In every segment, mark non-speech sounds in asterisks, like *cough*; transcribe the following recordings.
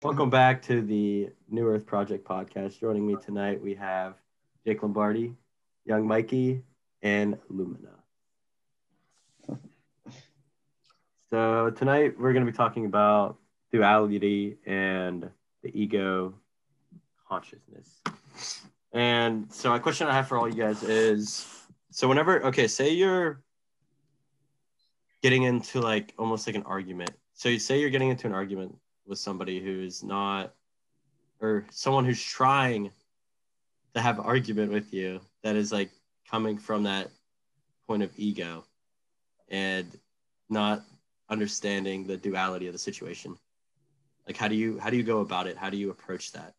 Welcome back to the New Earth Project podcast. Joining me tonight, we have Jake Lombardi, Young Mikey, and Lumina. So tonight we're going to be talking about duality and the ego consciousness. And so my question I have for all you guys is so whenever okay, say you're getting into like almost like an argument. So you say you're getting into an argument with somebody who's not or someone who's trying to have argument with you that is like coming from that point of ego and not understanding the duality of the situation like how do you how do you go about it how do you approach that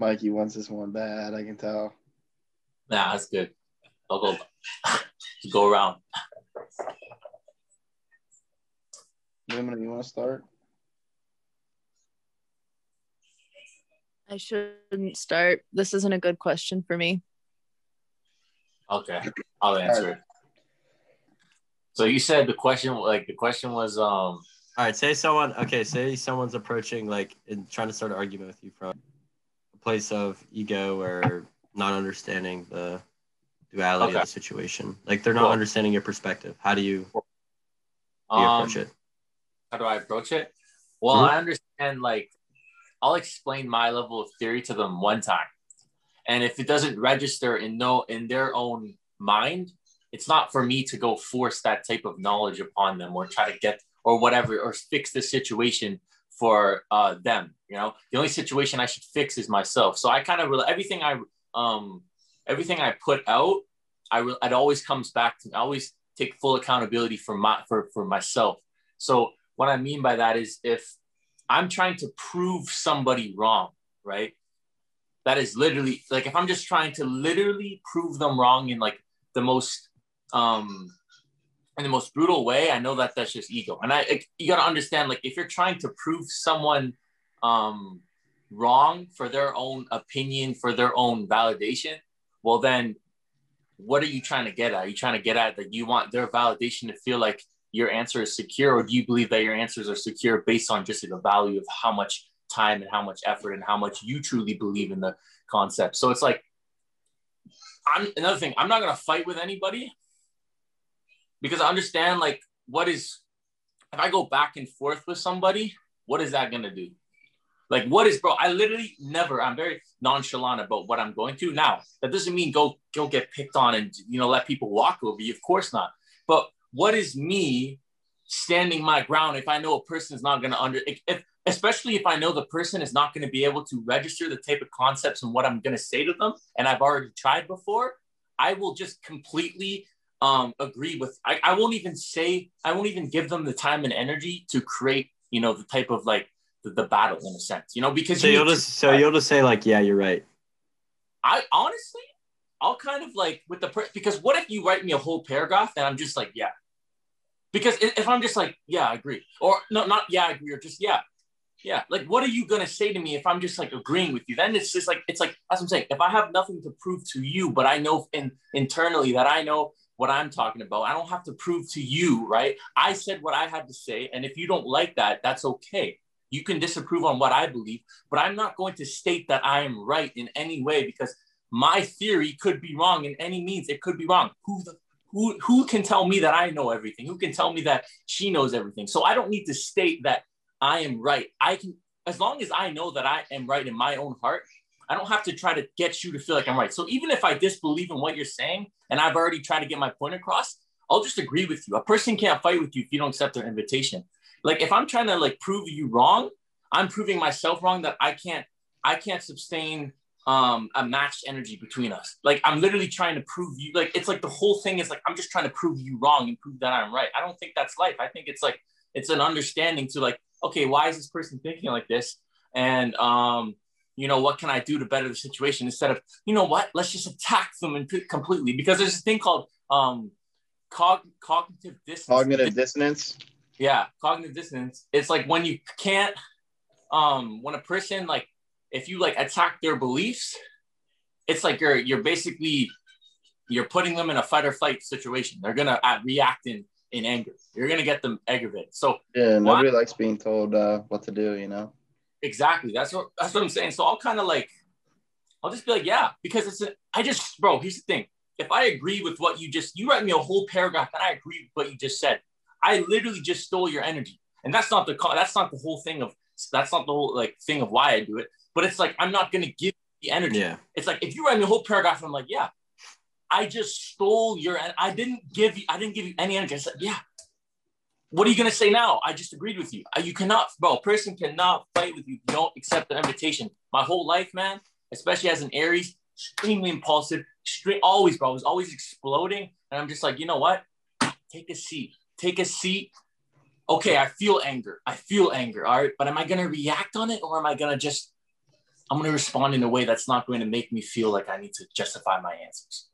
Mikey wants this one bad, I can tell. Nah, that's good. I'll go *laughs* go around. Lumina, you want to start? I shouldn't start. This isn't a good question for me. Okay, I'll answer it. So you said the question, like the question was, um, all right say someone okay say someone's approaching like and trying to start an argument with you from a place of ego or not understanding the duality Okay. of the situation like they're not Cool. understanding your perspective how do you, how do you um, approach it how do I approach it? Well, Mhm. I understand. Like, I'll explain my level of theory to them one time, and if it doesn't register in no in their own mind, it's not for me to go force that type of knowledge upon them or try to get or whatever or fix the situation for uh, them. You know, the only situation I should fix is myself. So I kind of re- everything I um everything I put out, I re- it always comes back to I always take full accountability for my for for myself. So what I mean by that is if I'm trying to prove somebody wrong, right? That is literally like if I'm just trying to literally prove them wrong in like the most um in the most brutal way, I know that that's just ego. And I like, you got to understand like if you're trying to prove someone um wrong for their own opinion, for their own validation, well then what are you trying to get at? Are you trying to get at that you want their validation to feel like your answer is secure, or do you believe that your answers are secure based on just the value of how much time and how much effort and how much you truly believe in the concept? So it's like, I'm another thing. I'm not gonna fight with anybody because I understand like what is if I go back and forth with somebody, what is that gonna do? Like, what is, bro? I literally never. I'm very nonchalant about what I'm going to. Now, that doesn't mean go go get picked on and you know let people walk over you. Of course not. But what is me standing my ground if I know a person is not going to under, if, especially if I know the person is not going to be able to register the type of concepts and what I'm going to say to them, and I've already tried before, I will just completely um, agree with. I, I won't even say. I won't even give them the time and energy to create. You know the type of like the, the battle in a sense. You know because so you you'll need just so you'll just say like yeah you're right I honestly, I'll kind of like with the per- because what if you write me a whole paragraph and I'm just like, yeah. Because if I'm just like, yeah, I agree, or no, not yeah, I agree, or just yeah, yeah. Like, what are you gonna say to me if I'm just like agreeing with you? Then it's just like it's like as I'm saying, if I have nothing to prove to you, but I know in internally that I know what I'm talking about, I don't have to prove to you, right? I said what I had to say, and if you don't like that, that's okay. You can disapprove on what I believe, but I'm not going to state that I am right in any way because my theory could be wrong in any means. It could be wrong. Who the who who can tell me that I know everything? Who can tell me that she knows everything? So I don't need to state that I am right. I can as long as I know that I am right in my own heart, I don't have to try to get you to feel like I'm right. So even if I disbelieve in what you're saying and I've already tried to get my point across, I'll just agree with you. A person can't fight with you if you don't accept their invitation. Like if I'm trying to like prove you wrong, I'm proving myself wrong that I can't I can't sustain um a matched energy between us. Like I'm literally trying to prove you like it's like the whole thing is like I'm just trying to prove you wrong and prove that I'm right. I don't think that's life. I think it's like it's an understanding to like okay, why is this person thinking like this? And um you know what can I do to better the situation instead of you know what let's just attack them and completely because there's this thing called um cog- cognitive dissonance Cognitive dissonance. yeah cognitive dissonance it's like when you can't um when a person like if you like attack their beliefs it's like you're you're basically you're putting them in a fight or flight situation they're gonna uh, react in in anger you're gonna get them aggravated so Yeah, nobody likes being told uh, what to do, you know? exactly. That's what that's what I'm saying. So I'll kind of like, I'll just be like, yeah, because it's a, I just, bro. Here's the thing. If I agree with what you just, you write me a whole paragraph and I agree with what you just said. I literally just stole your energy, and that's not the that's not the whole thing of that's not the whole like thing of why I do it. But it's like I'm not gonna give the energy. Yeah. It's like if you write me a whole paragraph, I'm like, yeah, I just stole your. I didn't give you. I didn't give you any energy. I said, yeah. What are you gonna say now? I just agreed with you. Uh, You cannot, bro. A person cannot fight with you. You don't accept an invitation. My whole life, man, especially as an Aries, extremely impulsive. Straight, always, bro. I was always exploding, and I'm just like, you know what? Take a seat. Take a seat. Okay, I feel anger. I feel anger. All right, but am I gonna react on it, or am I gonna just? I'm gonna respond in a way that's not going to make me feel like I need to justify my answers.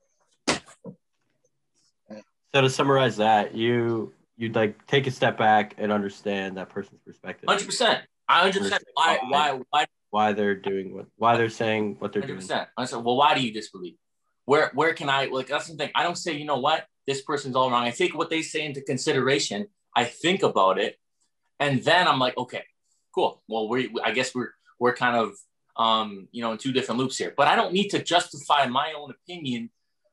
So to summarize that, you you'd like take a step back and understand that person's perspective, Hundred percent. I understand why why why why they're doing what, why they're saying what they're hundred doing. percent. I said, well, why do you disbelieve? Where where can I like that's the thing. I don't say, you know what, this person's all wrong. I take what they say into consideration. I think about it, and then I'm like, okay, cool. Well, we I guess we're we're kind of um, you know, in two different loops here. But I don't need to justify my own opinion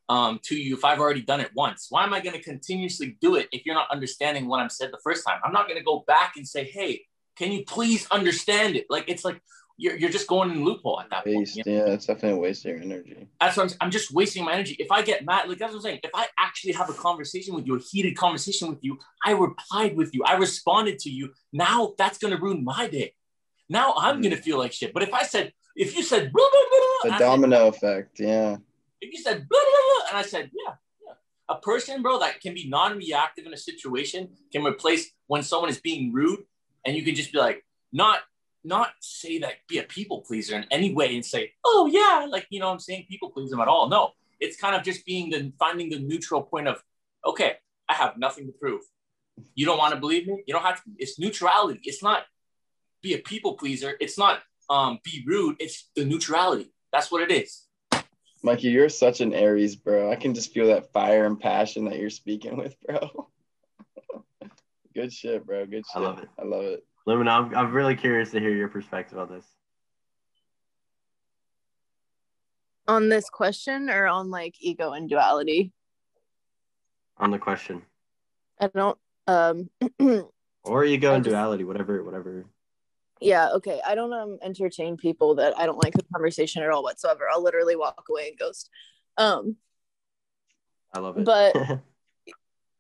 um, to you if I've already done it once. Why am I going to continuously do it if you're not understanding what I'm said the first time? I'm not going to go back and say, hey, can you please understand it? Like it's like you're, you're just going in a loophole at that point. You know? Yeah, it's definitely a waste of your energy. That's what I'm, I'm just wasting my energy. If I get mad, like that's what I'm saying. If I actually have a conversation with you, a heated conversation with you, I replied with you, I responded to you. Now that's gonna ruin my day. Now I'm gonna mm. feel like shit. But if I said, if you said, blah, blah, blah, The I said, domino effect. Yeah. if you said blah, blah, blah, and I said, yeah, yeah. A person, bro, that can be non-reactive in a situation can replace when someone is being rude, and you can just be like, not not say that be a people pleaser in any way and say, oh yeah, like you know what I'm saying, people please them at all. No, it's kind of just being the finding the neutral point of, okay, I have nothing to prove. You don't want to believe me? You don't have to. It's neutrality. It's not be a people pleaser. It's not um be rude. It's the neutrality. That's what it is. Mikey, you're such an Aries, bro. I can just feel that fire and passion that you're speaking with, bro. *laughs* Good shit, bro. Good shit. I shit. love it. I love it. Lumina, I'm, I'm really curious to hear your perspective on this. On this question or on like ego and duality? On the question, I don't um *clears throat* or ego I and just- duality, whatever, whatever. Yeah, okay. I don't um entertain people that I don't like the conversation at all whatsoever. I'll literally walk away and ghost. Um I love it. But- *laughs*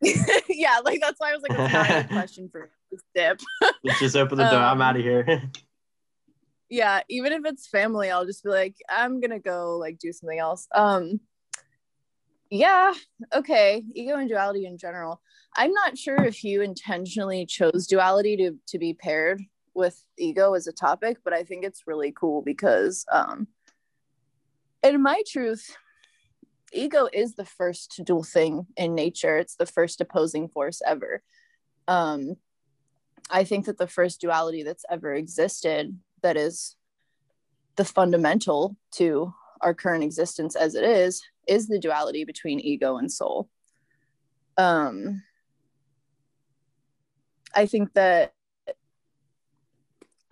*laughs* yeah, like that's why I was like, that's not a *laughs* question for this dip. Let's just open the door. I'm Um, out of here. yeah even if it's family i'll just be like i'm gonna go like do something else um yeah okay ego and duality in general i'm not sure if you intentionally chose duality to to be paired with ego as a topic but i think it's really cool because um in my truth ego is the first dual thing in nature. It's the first opposing force ever. Um i think that the first duality that's ever existed that is the fundamental to our current existence as it is is the duality between ego and soul. Um i think that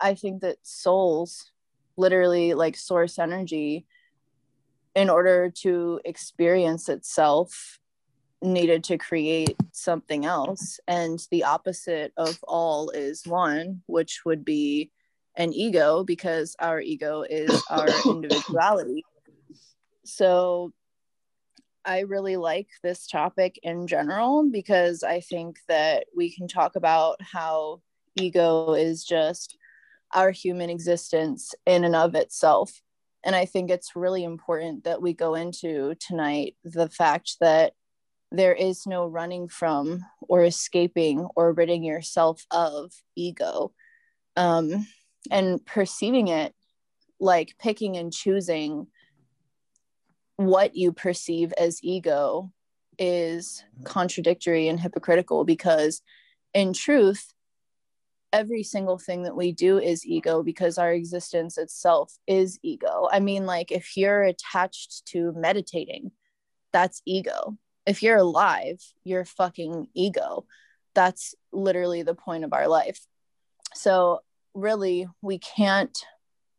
i think that souls literally like source energy in order to experience itself needed to create something else and the opposite of all is one which would be an ego because our ego is our *coughs* individuality. So I really like this topic in general because I think that we can talk about how ego is just our human existence in and of itself. And I think it's really important that we go into tonight the fact that there is no running from or escaping or ridding yourself of ego. Um, and perceiving it like picking and choosing what you perceive as ego is contradictory and hypocritical because in truth every single thing that we do is ego because our existence itself is ego. I mean like if you're attached to meditating that's ego. If you're alive you're fucking ego. That's literally the point of our life. So really we can't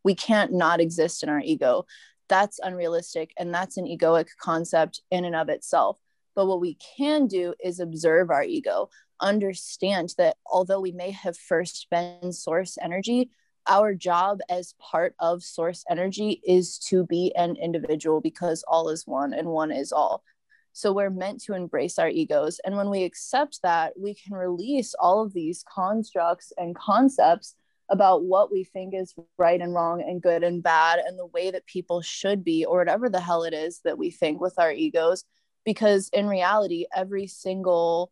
we can't not exist in our ego. That's unrealistic and that's an egoic concept in and of itself. But what we can do is observe our ego understand that although we may have first been source energy our job as part of source energy is to be an individual because all is one and one is all so we're meant to embrace our egos. And when we accept that, we can release all of these constructs and concepts about what we think is right and wrong and good and bad and the way that people should be or whatever the hell it is that we think with our egos because in reality every single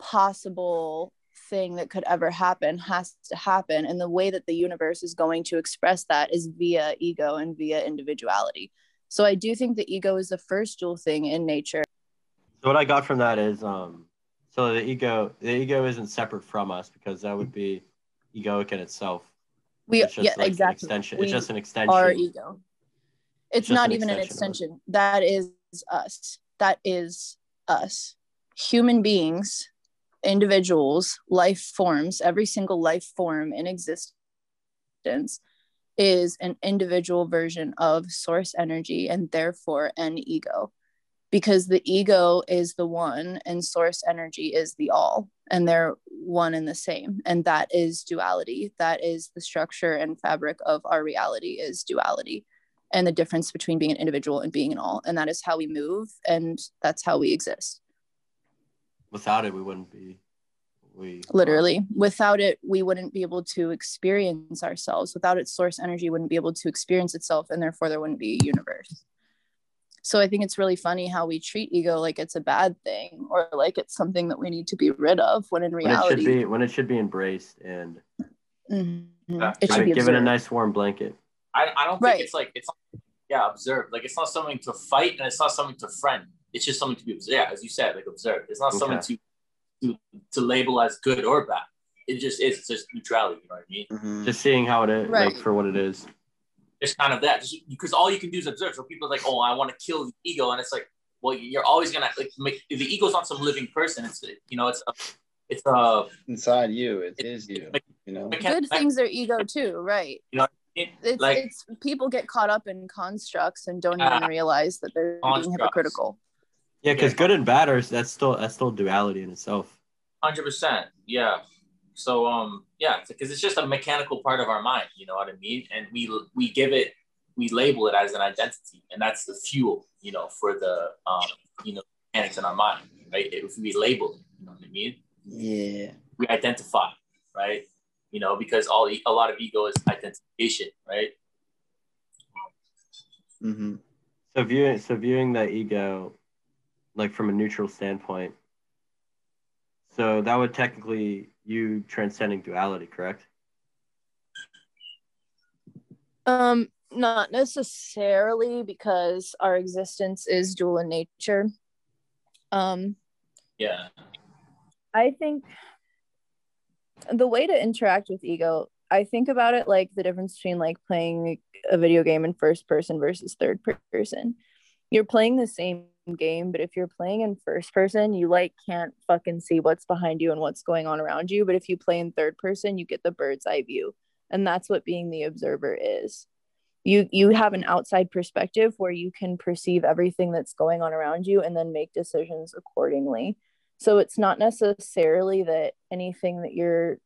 possible thing that could ever happen has to happen. And the way that the universe is going to express that is via ego and via individuality. So i do think the ego is the first dual thing in nature. So what I got from that is, um, so the ego, the ego isn't separate from us because that would be egoic in itself. we It's just yeah like an exactly. extension. we it's just an extension. our ego. It's, just not an even an extension extension. That is us. That is us. Human beings individuals life forms every single life form in existence is an individual version of source energy and therefore an ego. Because the ego is the one and source energy is the all and they're one and the same. And that is duality. That is the structure and fabric of our reality is duality and the difference between being an individual and being an all. And that is how we move and that's how we exist Without it, we wouldn't be. We literally without it we wouldn't be able to experience ourselves without its source energy wouldn't be able to experience itself and therefore there wouldn't be a universe so i think it's really funny how we treat ego like it's a bad thing or like it's something that we need to be rid of when in when it should reality be when it should be embraced and Mhm. Yeah. it should given, be given a nice warm blanket. I, I don't think Right. it's like it's yeah observed like it's not something to fight and it's not something to friend it's just something to be observed yeah as you said like observed it's not something to, to to label as good or bad it just is it's just neutrality you know what I mean Mhm. Just seeing how it is, Right. like for what it is. it's kind of that because all you can do is observe so people are like oh I want to kill the ego and it's like well you're always gonna like make, the ego's not some living person it's you know it's a it's a Inside you, it is you. You know. good things are ego too right it- it's, like it's people get caught up in constructs and don't even realize that they're being hypocritical Yeah, because Yeah. good and bad are that's still that's still duality in itself. Hundred percent, yeah. So um, yeah, because it's just a mechanical part of our mind, you know what I mean? And we we give it, we label it as an identity, and that's the fuel, you know, for the um, you know, mechanics in our mind, right? If we label it, you know what I mean? Yeah. We identify, right? You know, because all a lot of ego is identification, right? Mm-hmm. So viewing so viewing the ego like from a neutral standpoint. So that would technically you transcending duality, correct? Um, not necessarily because our existence is dual in nature. Um, Yeah, I think the way to interact with ego, I think about it like the difference between like playing a video game in first person versus third person. You're playing the same game, but if you're playing in first person, you like can't fucking see what's behind you and what's going on around you. But if you play in third person, you get the bird's eye view. And that's what being the observer is. You you have an outside perspective where you can perceive everything that's going on around you and then make decisions accordingly. So it's not necessarily that anything that you're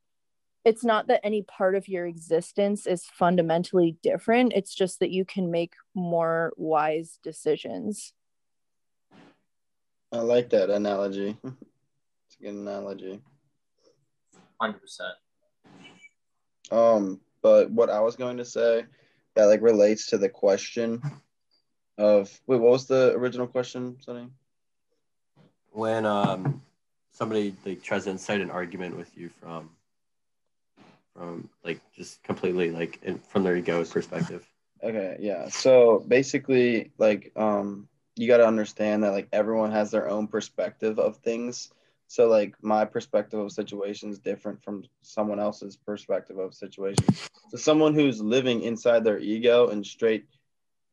it's not that any part of your existence is fundamentally different. It's just that you can make more wise decisions. I like that analogy. *laughs* It's a good analogy. hundred percent. Um, but what I was going to say that like relates to the question of wait, what was the original question, Sonny? When um somebody like tries to incite an argument with you from from like just completely like in, from their ego's perspective. Okay, yeah. So basically, like, um, you got to understand that like everyone has their own perspective of things. So like my perspective of situations different from someone else's perspective of situations. So someone who's living inside their ego and straight,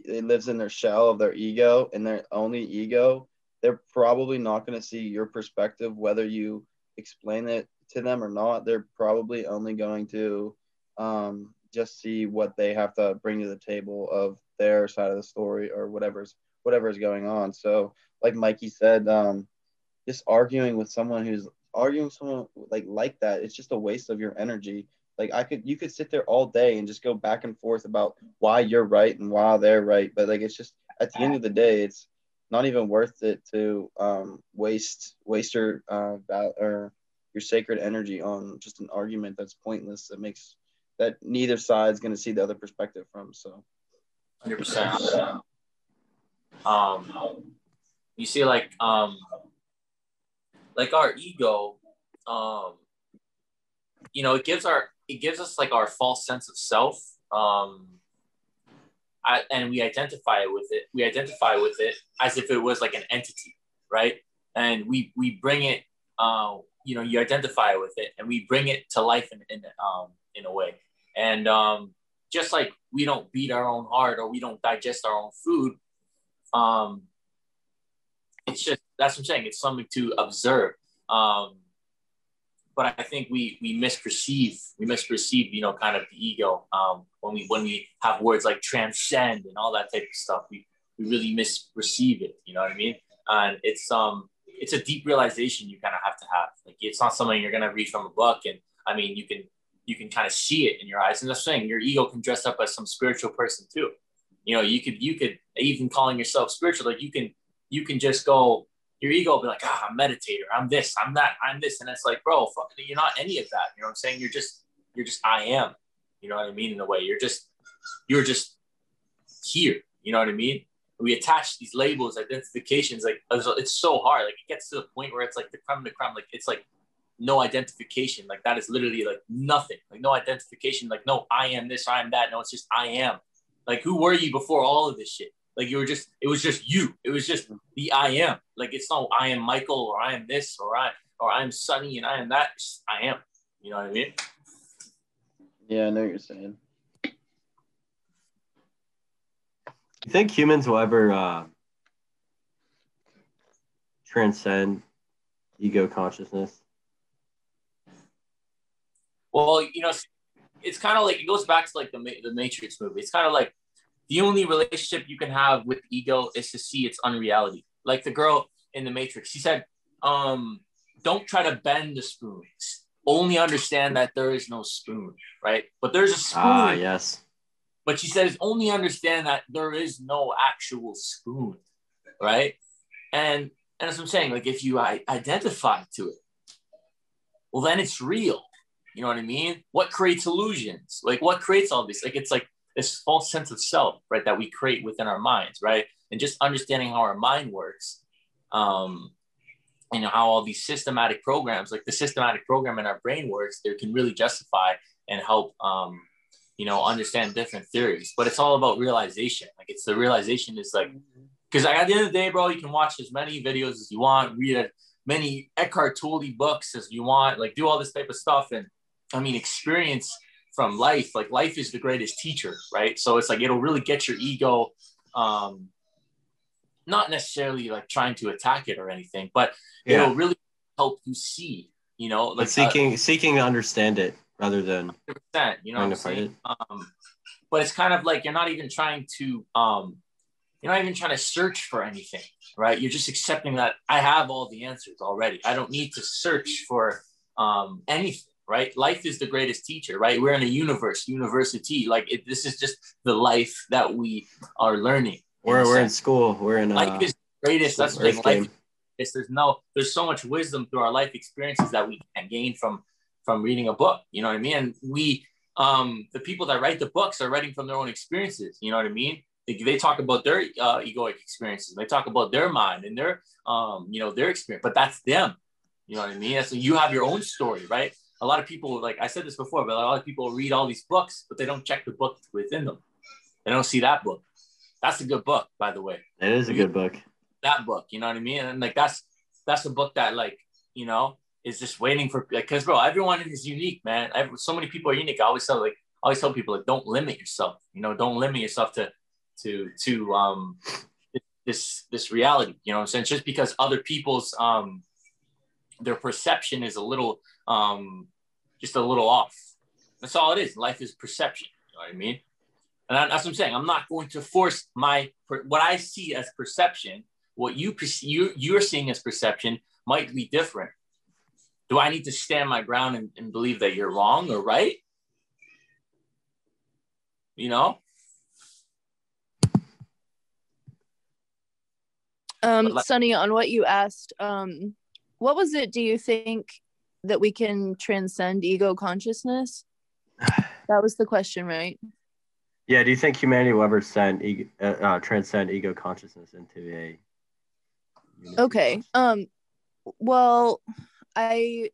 it lives in their shell of their ego and their only ego. They're probably not going to see your perspective, whether you explain it to them or not. They're probably only going to um, just see what they have to bring to the table of their side of the story or whatever's whatever is going on. So, like Mikey said, um, just arguing with someone who's arguing with someone like like that, it's just a waste of your energy. Like I could, you could sit there all day and just go back and forth about why you're right and why they're right, but like it's just at the end of the day, it's not even worth it to um, waste waste your uh, val- or your sacred energy on just an argument that's pointless that makes that neither side's going to see the other perspective from. So, hundred percent. Um, you see, like, um, like our ego, um, you know, it gives our it gives us like our false sense of self. Um, I, and we identify with it. We identify with it as if it was like an entity, right? And we we bring it. Uh, you know, you identify with it, and we bring it to life in in um in a way. And um, just like we don't beat our own heart or we don't digest our own food, um, it's just that's what I'm saying. It's something to observe. Um, but I think we we misperceive we misperceive you know kind of the ego um, when we when we have words like transcend and all that type of stuff. We we really misperceive it. You know what I mean? And it's um it's a deep realization you kind of have to have. Like it's not something you're gonna read from a book. And I mean you can you can kind of see it in your eyes. And that's thing, your ego can dress up as some spiritual person too. You know, you could you could even calling yourself spiritual, like you can you can just go your ego will be like, ah, I'm a meditator, I'm this, I'm that, I'm this. And it's like, bro, you're not any of that. You know what I'm saying? You're just, you're just I am. You know what I mean? In a way, you're just, you're just here. You know what I mean? We attach these labels, identifications, like it's so hard. Like it gets to the point where it's like the crumb de crumb, like it's like no identification. Like that is literally like nothing. Like no identification. Like no, I am this, I am that. No, it's just I am. Like who were you before all of this shit? Like you were just, it was just you. It was just the I am. Like it's not I am Michael or I am this or I or I'm Sunny and I am that. I am. You know what I mean? Yeah, I know what you're saying. You think humans will ever uh, transcend ego consciousness? Well, you know, it's kind of like it goes back to like the the Matrix movie. It's kind of like the only relationship you can have with ego is to see its unreality. Like the girl in the Matrix, she said, um, "Don't try to bend the spoon. Only understand that there is no spoon, right? But there's a spoon. Ah, yes. But she says, only understand that there is no actual spoon, right? And and as I'm saying, like if you I, identify to it, well, then it's real you know what I mean? What creates illusions? Like what creates all this? Like it's like this false sense of self, right? That we create within our minds, right? And just understanding how our mind works, um, and how all these systematic programs, like the systematic program in our brain works, they can really justify and help, um, you know, understand different theories. But it's all about realization. Like it's the realization is like, because at the end of the day, bro, you can watch as many videos as you want, read as many Eckhart Tolle books as you want, like do all this type of stuff, and I mean, experience from life, like life is the greatest teacher, right? So it's like it'll really get your ego, um, not necessarily like trying to attack it or anything, but yeah. it'll really help you see, you know, like seeking uh, seeking to understand it rather than you know, trying to fight it. Um, but it's kind of like you're not even trying to um, you're not even trying to search for anything, right? You're just accepting that I have all the answers already. I don't need to search for um, anything right? Life is the greatest teacher, right? We're in a universe, university. Like it, this is just the life that we are learning. We're, we're in school. We're in life is greatest. That's the thing. Life is, there's no there's so much wisdom through our life experiences that we can gain from from reading a book. You know what I mean? And we um the people that write the books are writing from their own experiences. You know what I mean? They, they talk about their uh, egoic experiences. They talk about their mind and their um you know their experience, but that's them. You know what I mean? So you have your own story, right? A lot of people, like I said this before, but a lot of people read all these books, but they don't check the book within them. They don't see that book. That's a good book, by the way. It is a good book. That book, you know what I mean? And like that's that's a book that like you know is just waiting for like because bro, everyone is unique, man. Every, so many people are unique. I always tell like I always tell people like don't limit yourself. You know, don't limit yourself to to to um this this reality. You know what I'm saying? Just because other people's um their perception is a little um just a little off That's all it is. Life is perception. You know what I mean? And that's what I'm saying. I'm not going to force my what I see as perception. What you you you're seeing as perception might be different. Do I need to stand my ground and, and believe that you're wrong or right? You know. Um, on what you asked, um, what was it? Do you think that we can transcend ego consciousness? *sighs* that was the question, right? Yeah. Do you think humanity will ever send ego, uh, uh, transcend ego consciousness into a? Okay. Um. Well, I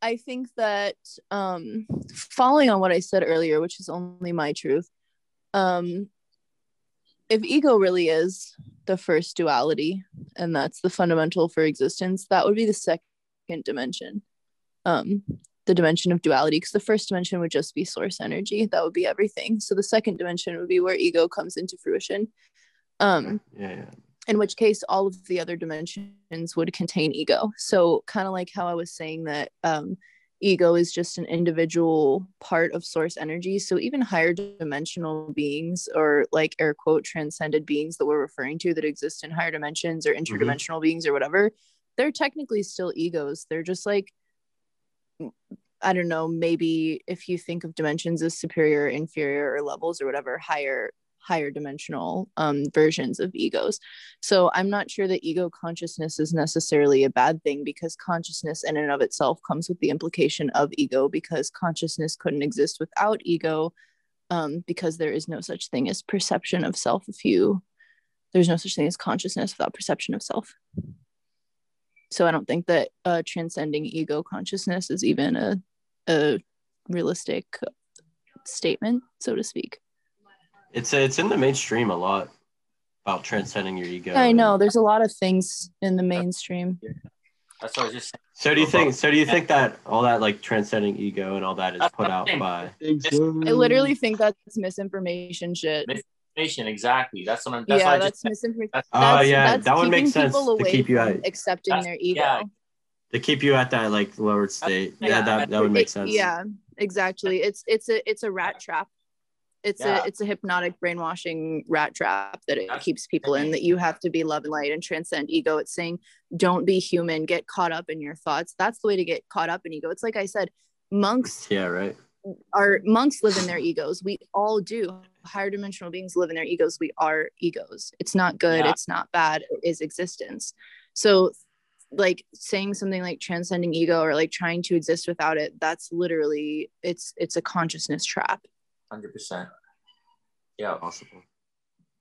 I think that um, following on what I said earlier, which is only my truth, um, if ego really is the first duality and that's the fundamental for existence, that would be the second dimension, um, the dimension of duality. Because the first dimension would just be source energy, that would be everything. So the second dimension would be where ego comes into fruition. Um, yeah, yeah in which case all of the other dimensions would contain ego so kind of like how i was saying that um, ego is just an individual part of source energy so even higher dimensional beings or like air quote transcended beings that we're referring to that exist in higher dimensions or mm-hmm. interdimensional mm-hmm. beings or whatever they're technically still egos they're just like i don't know maybe if you think of dimensions as superior inferior or levels or whatever higher higher dimensional um, versions of egos. So I'm not sure that ego consciousness is necessarily a bad thing because consciousness in and of itself comes with the implication of ego because consciousness couldn't exist without ego um, because there is no such thing as perception of self if you there's no such thing as consciousness without perception of self so i don't think that uh, transcending ego consciousness is even a, a realistic statement so to speak it's it's in the mainstream a lot about transcending your ego. I know. There's a lot of things in the mainstream. That's what I was just saying. So do you think? So do you think that all that like transcending ego and all that is put out by? I literally think that's misinformation shit. Misinformation, exactly. That's what I'm. That's yeah, that's misinformation. Oh yeah, that would make sense to keep you at accepting their ego. Yeah. To keep you at that like lowered state. Yeah, yeah that, that would make sense. Yeah, exactly. It's it's a it's a rat trap it's yeah. a it's a hypnotic brainwashing rat trap that it keeps people in that you *laughs* have to be love and light and transcend ego. It's saying don't be human get caught up in your thoughts. That's the way to get caught up in ego. It's like i said monks yeah right. our monks live in their egos. We all do. Higher dimensional beings live in their egos. We are egos. It's not good. Yeah. it's not bad. It is existence. So like saying something like transcending ego or like trying to exist without it that's literally it's it's a consciousness trap Hundred percent. Yeah. Possible.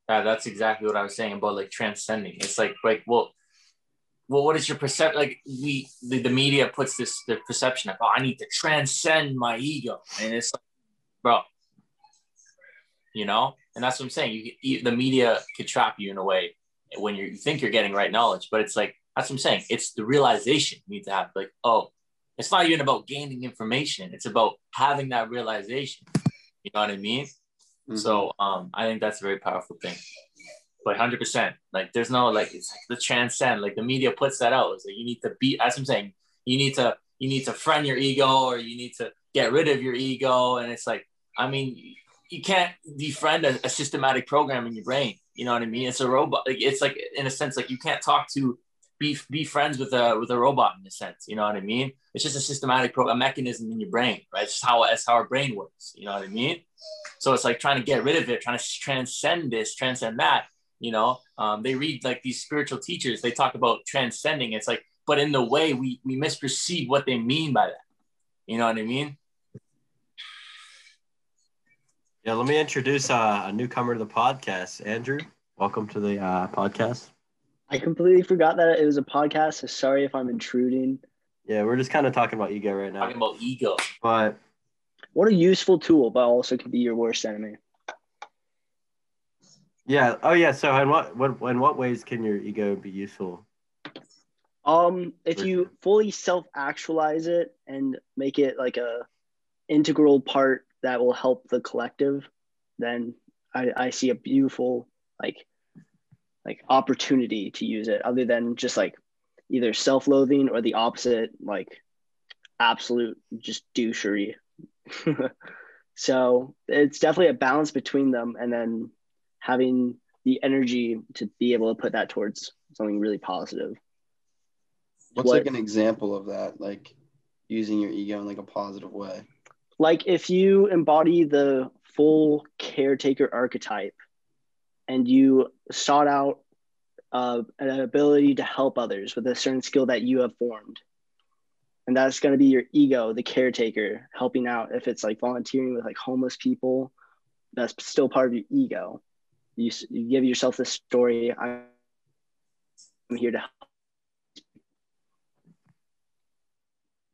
Yeah, that's exactly what I was saying about like transcending. It's like like well, well, what is your perception? Like we the, the media puts this the perception of oh, I need to transcend my ego, and it's like, bro, you know, and that's what I'm saying. You, you the media could trap you in a way when you think you're getting right knowledge, but it's like that's what I'm saying. It's the realization you need to have. Like, oh, it's not even about gaining information. It's about having that realization. You know what I mean? Mm-hmm. So um, I think that's a very powerful thing. But hundred percent, like there's no like it's like the transcend. Like the media puts that out. It's like you need to be. As I'm saying, you need to you need to friend your ego, or you need to get rid of your ego. And it's like, I mean, you can't defriend a, a systematic program in your brain. You know what I mean? It's a robot. Like it's like in a sense, like you can't talk to be be friends with a with a robot in a sense. You know what I mean? It's just a systematic mechanism in your brain, right? It's how it's how our brain works. You know what I mean? So it's like trying to get rid of it, trying to transcend this, transcend that. You know, um, they read like these spiritual teachers. They talk about transcending. It's like, but in the way we we misperceive what they mean by that. You know what I mean? Yeah, let me introduce uh, a newcomer to the podcast, Andrew. Welcome to the uh, podcast. I completely forgot that it was a podcast. So sorry if I'm intruding. Yeah, we're just kind of talking about ego right now. Talking about ego. But what a useful tool, but also could be your worst enemy. Yeah. Oh, yeah. So, in what what in what ways can your ego be useful? Um, if you fully self actualize it and make it like a integral part that will help the collective, then I, I see a beautiful like like opportunity to use it other than just like either self-loathing or the opposite like absolute just douchery *laughs* so it's definitely a balance between them and then having the energy to be able to put that towards something really positive. What's What- like an example of that? Like using your ego in like a positive way. Like if you embody the full caretaker archetype and you sought out uh, an ability to help others with a certain skill that you have formed. And that's going to be your ego, the caretaker, helping out. If it's like volunteering with like homeless people, that's still part of your ego. You, you give yourself the story I'm here to help.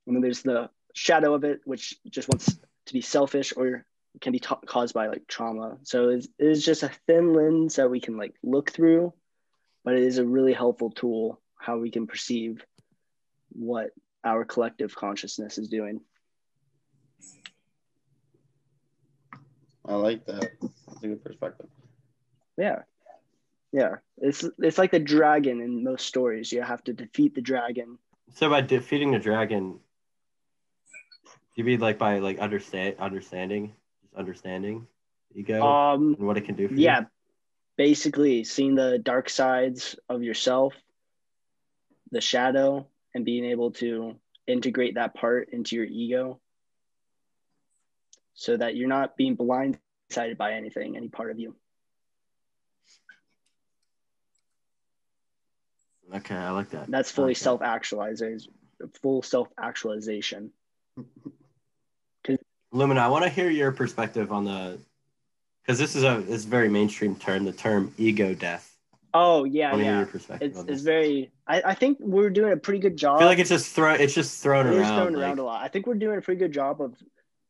And then there's the shadow of it, which just wants to be selfish or can be ta- caused by like trauma. So it's, it's just a thin lens that we can like look through, but it is a really helpful tool how we can perceive what our collective consciousness is doing. I like that. That's a good perspective. Yeah. Yeah. It's it's like the dragon in most stories. You have to defeat the dragon. So by defeating the dragon, you mean like by like understand understanding, just understanding ego Um and what it can do for you, yeah. Basically seeing the dark sides of yourself, the shadow, and being able to integrate that part into your ego so that you're not being blindsided by anything, any part of you. you? Okay, I like that. That's fully Okay. self actualization, full self actualization. *laughs* Lumina, I want to hear your perspective on the because this is a a very mainstream term, the term ego death. Oh yeah, yeah. your perspective It's it's very. I, I think we're doing a pretty good job. I feel like it's just thrown. It's just thrown It is around. thrown like- around a lot. I think we're doing a pretty good job of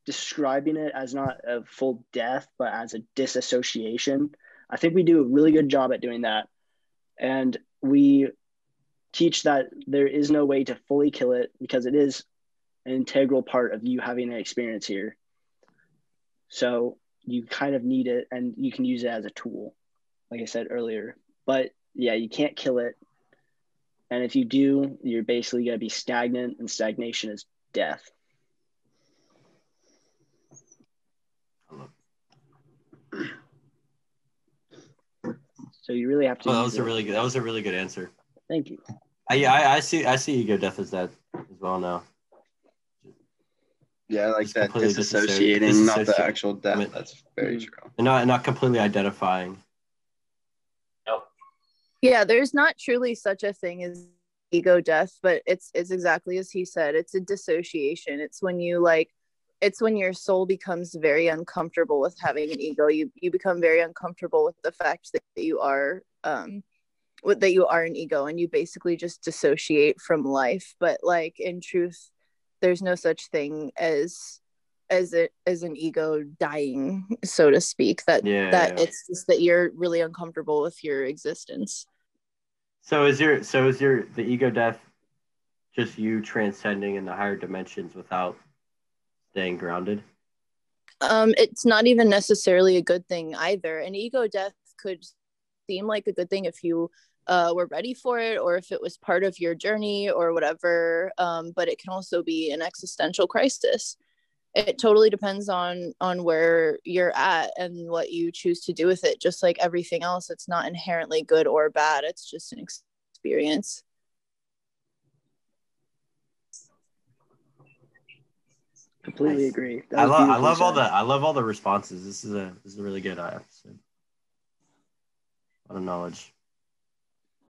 describing it as not a full death, but as a disassociation. I think we do a really good job at doing that. And we teach that there is no way to fully kill it because it is an integral part of you having an experience here. So you kind of need it and you can use it as a tool, like I said earlier. But yeah, you can't kill it. And if you do, you're basically going to be stagnant, and stagnation is death. So you really have to. Oh, that was a it. really good. That was a really good answer. Thank you. I, yeah, I, I see. I see ego death as that as well now. Yeah, like Just that completely disassociating, not the actual death. I mean- That's very Mhm. true. And not not completely identifying. Nope. Yeah, there's not truly such a thing as ego death, but it's it's exactly as he said. It's a dissociation. It's when you like it's when your soul becomes very uncomfortable with having an ego. You you become very uncomfortable with the fact that you are um with that you are an ego and you basically just dissociate from life. But like in truth, there's no such thing as as it as an ego dying, so to speak. That Yeah. that it's just that you're really uncomfortable with your existence. So is your so is your the ego death just you transcending in the higher dimensions without staying grounded? um it's not even necessarily a good thing either an ego death could seem like a good thing if you uh, were ready for it or if it was part of your journey or whatever um, but it can also be an existential crisis it totally depends on on where you're at and what you choose to do with it just like everything else it's not inherently good or bad it's just an experience Completely Nice. agree. That I love I beautifully love all said. the I love all the responses. This is a this is a really good uh, episode. A lot of knowledge.